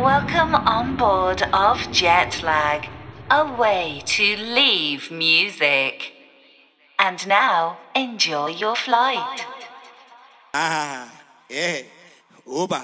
Welcome on board of Jetlag, a way to leave music. And now, enjoy your flight. Ah, yeah. Oba.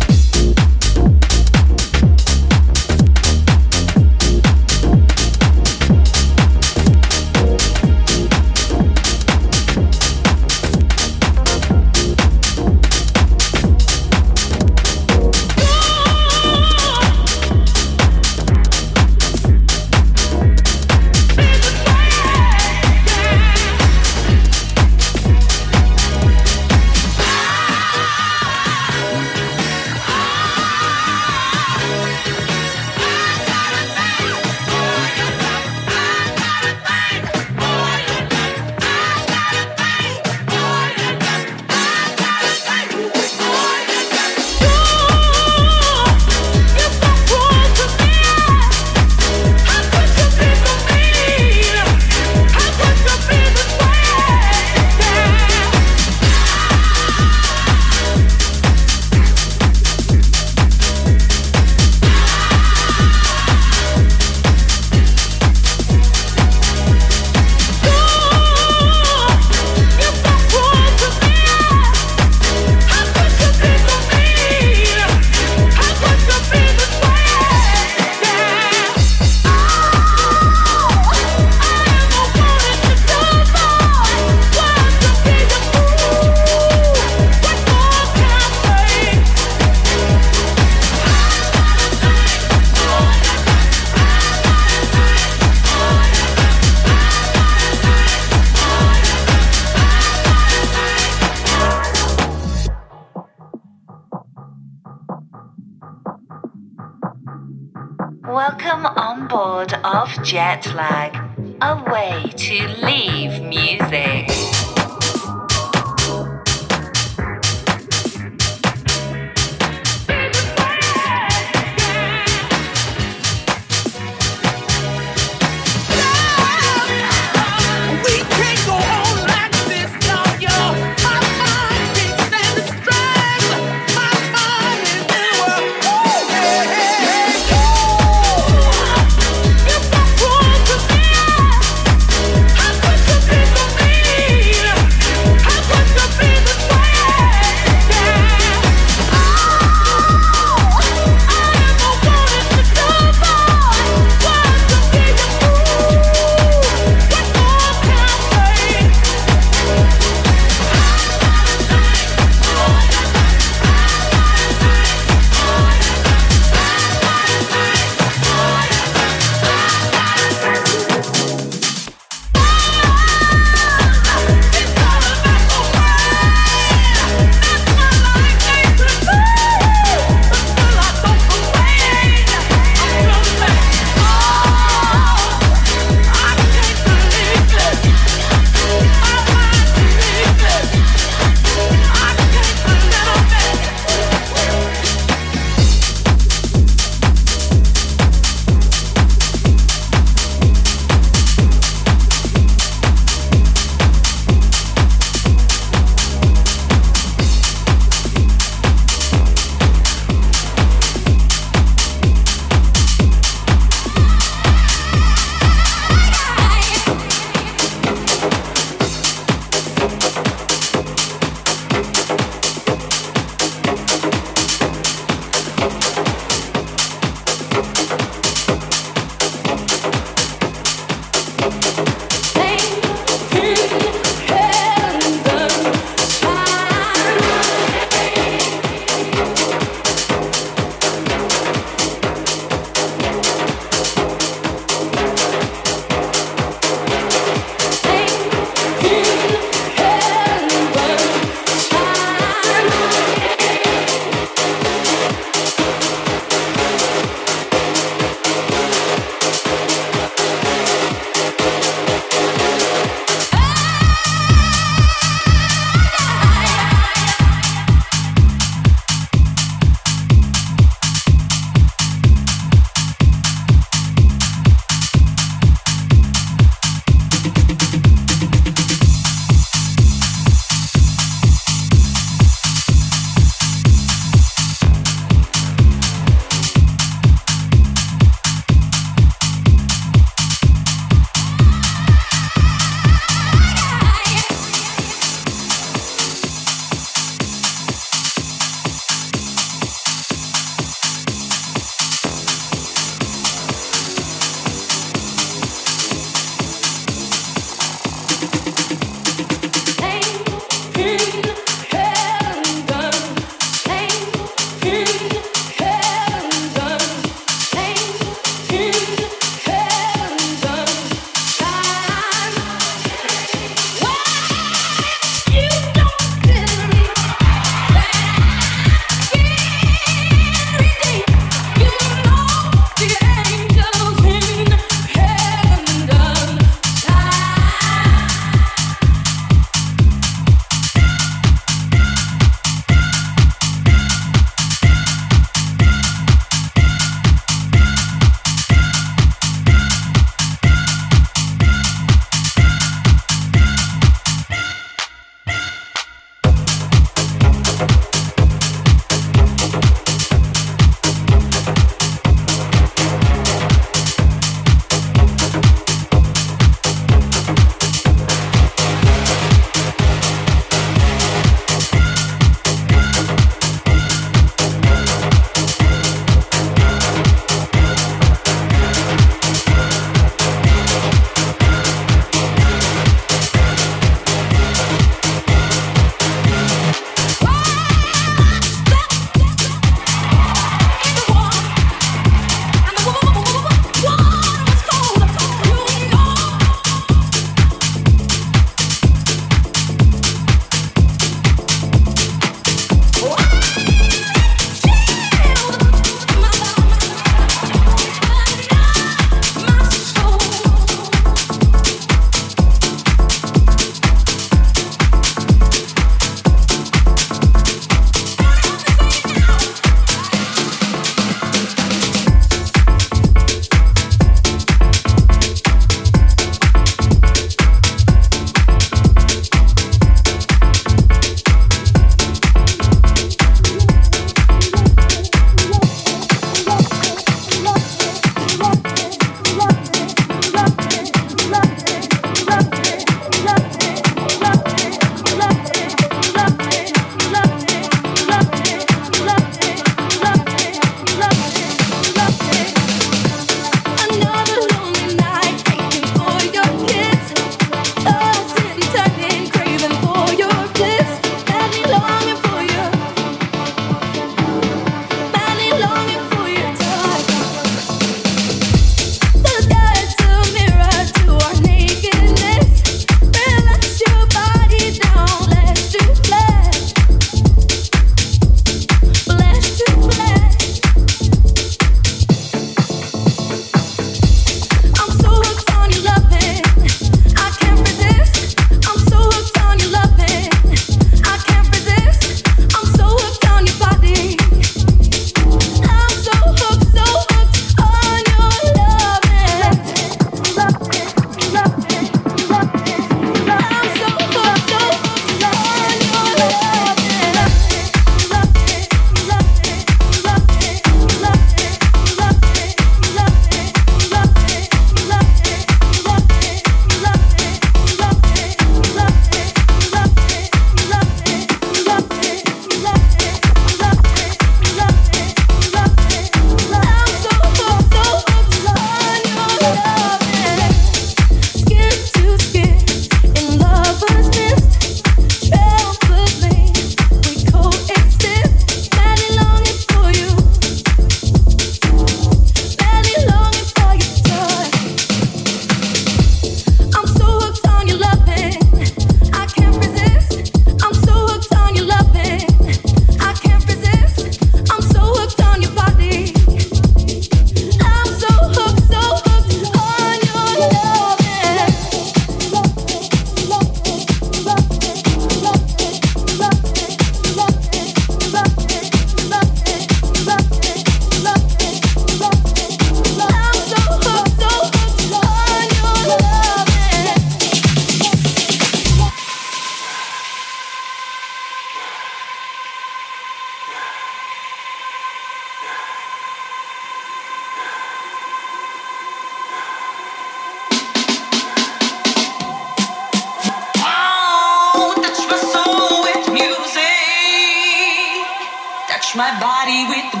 body with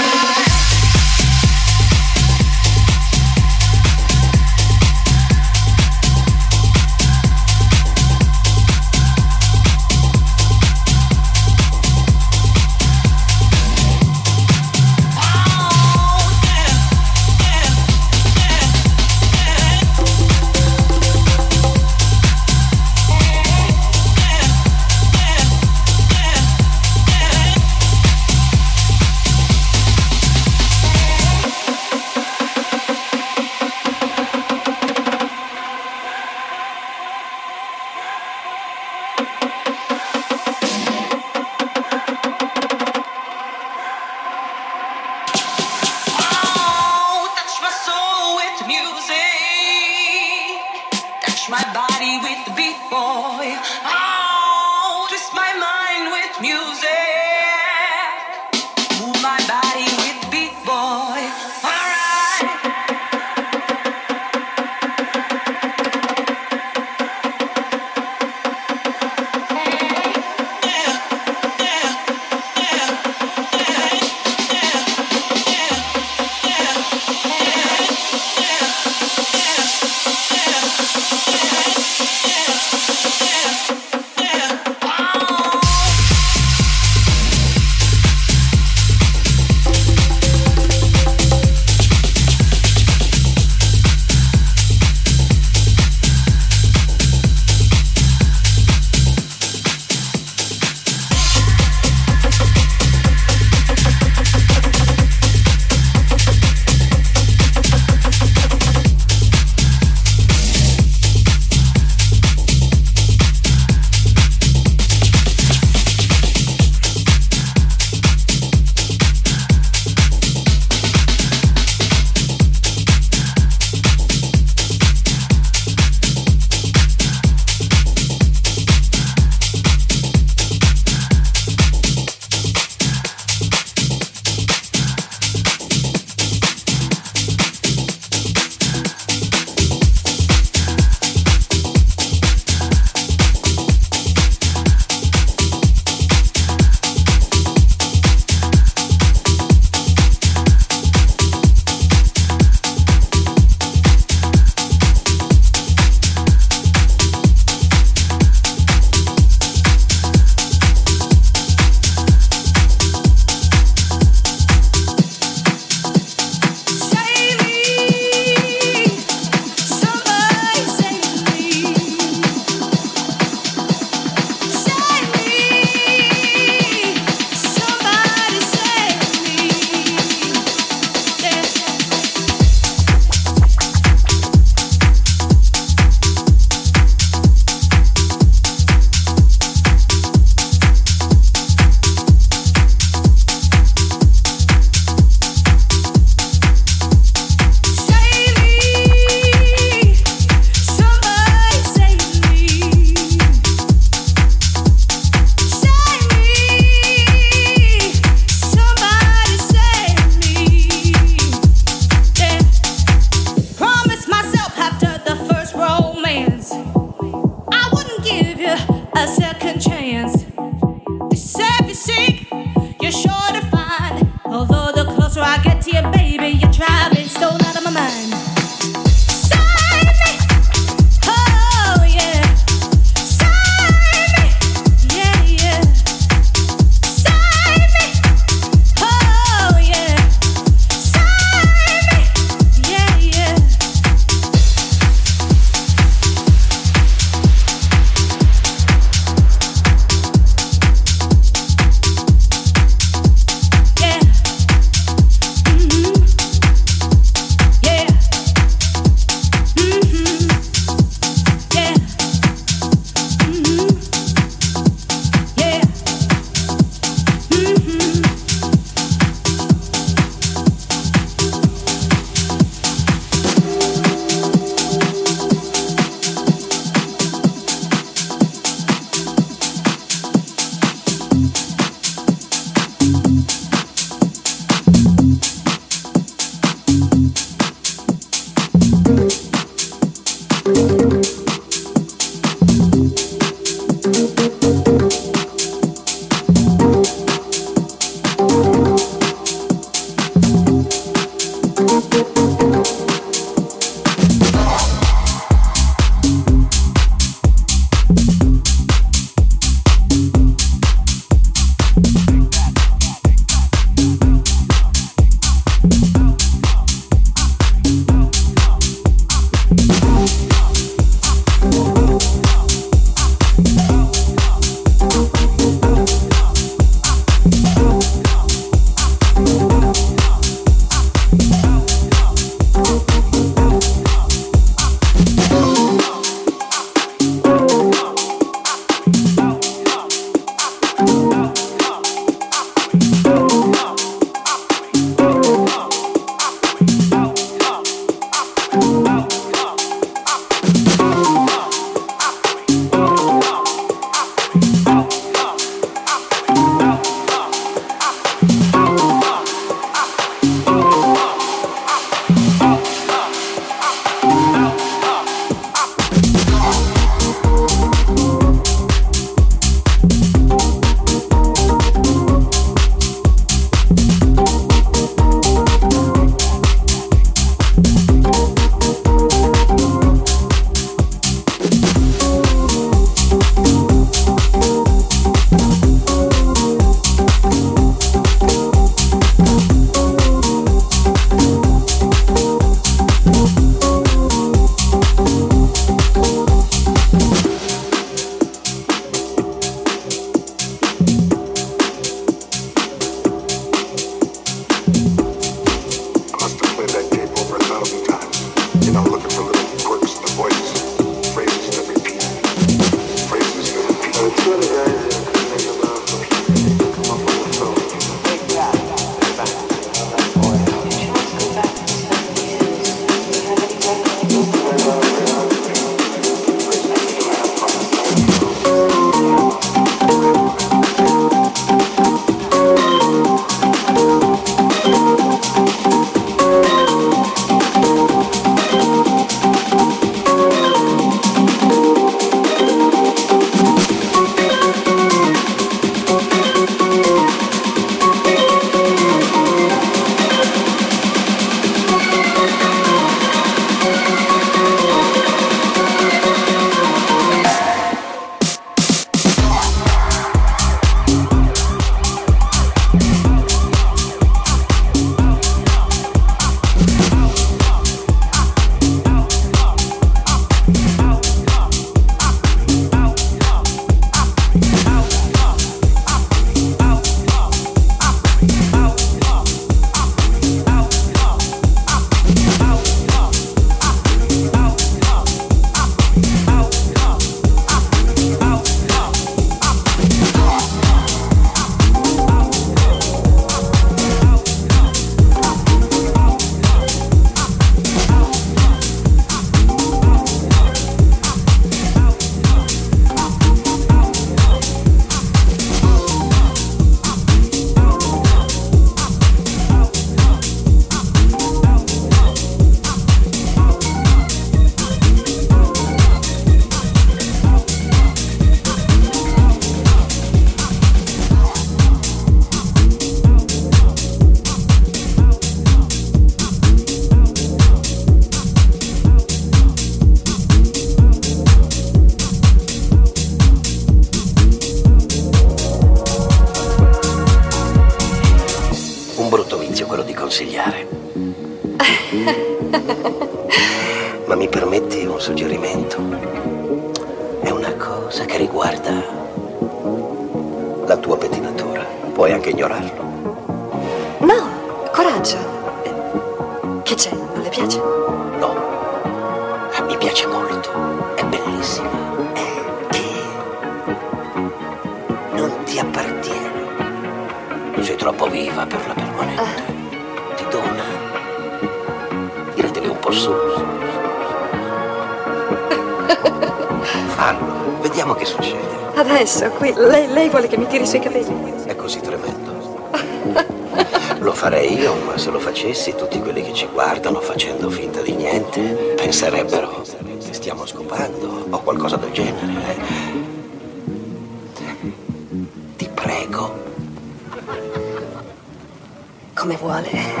我嘞。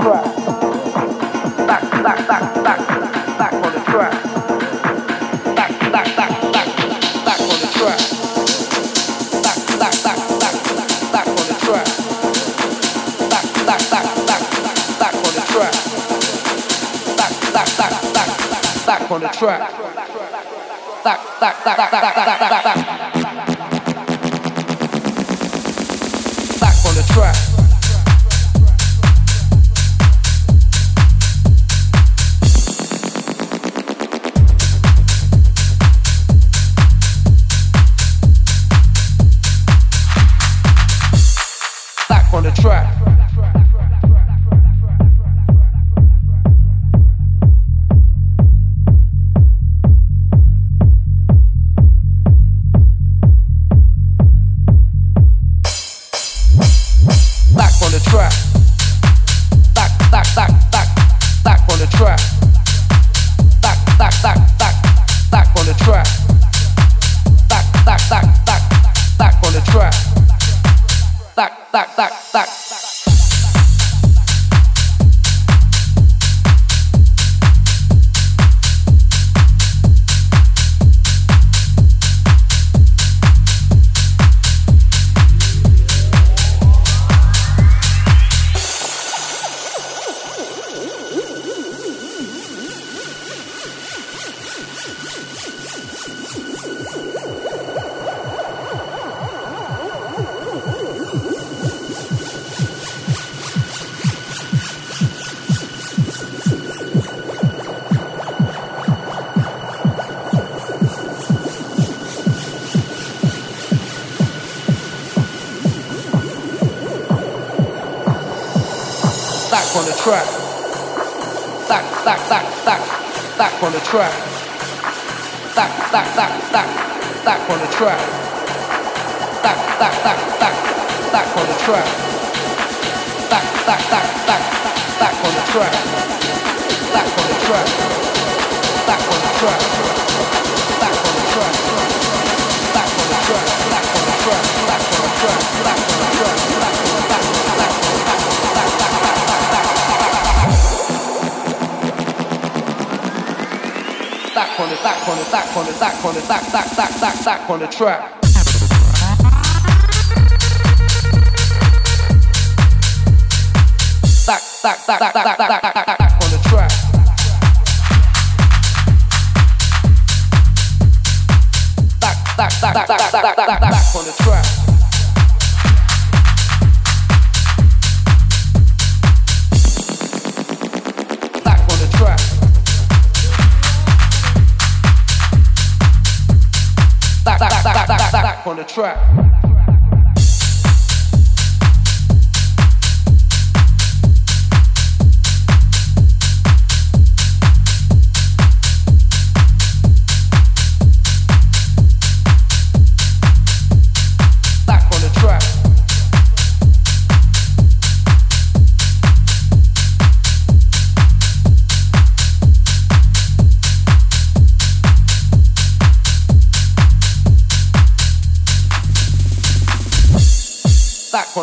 track. Back, back, back, back, back on the track. Back, back, back, back, back on the track. Back, back, back, back, back on the track. Back, back, back, back, back on the track. Back, back, back, back, back on the track. Back, back, back, back, back, back, back. back on the track. Back, back, back, back, back on the track. Back, back, back, back, back on the track. Back, back, back, back, back on the track. Back, back, back, back, back on the track. Back on the track. Back on the track. Back on the track. Back on the track. Back on the track. Back on the track. Back on the track. back on the back on back on back on back back back back back on the track. Back back back back back back.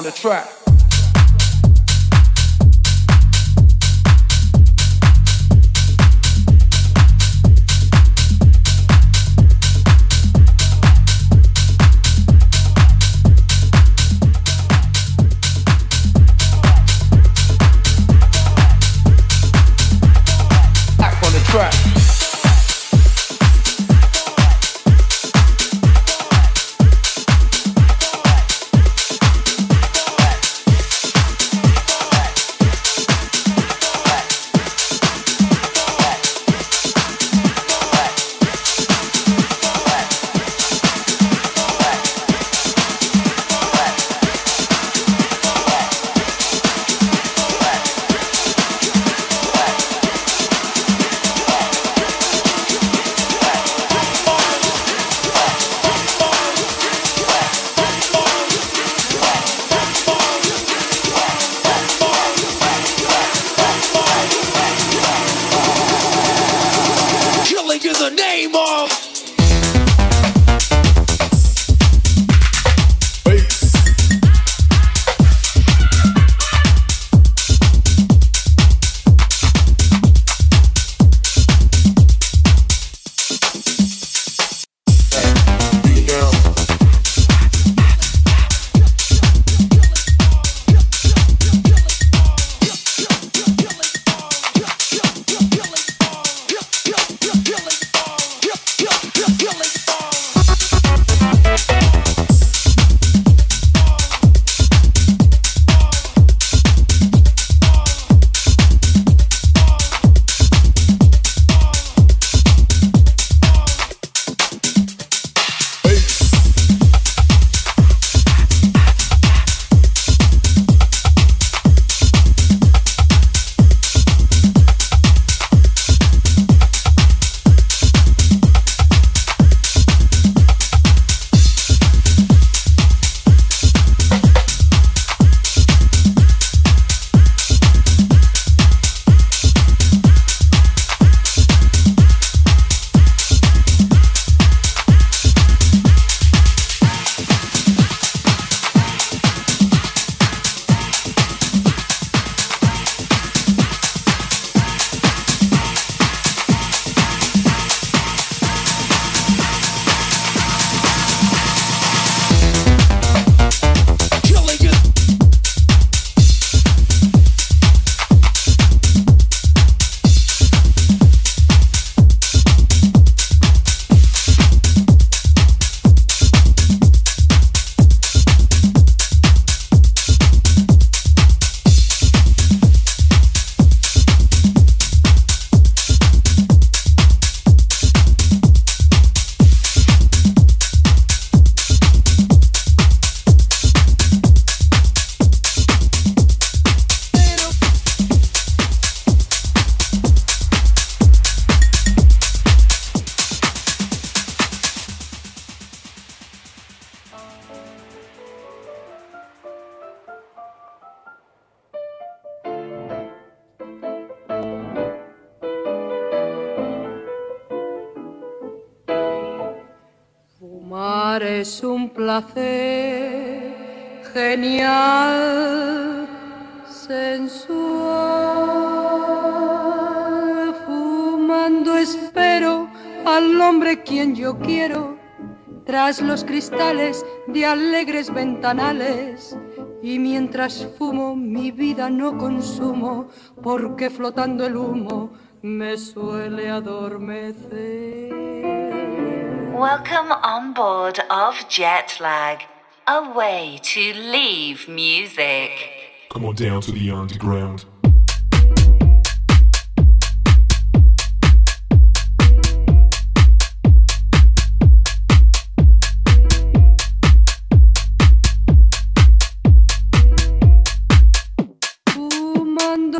the track. Fumar es un placer genial, sensual. Fumando espero al hombre quien yo quiero tras los cristales de alegres ventanales. Y mientras fumo mi vida no consumo, porque flotando el humo me suele adormecer. Welcome on board of Jetlag, a way to leave music. Come on down to the underground.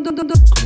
どどどど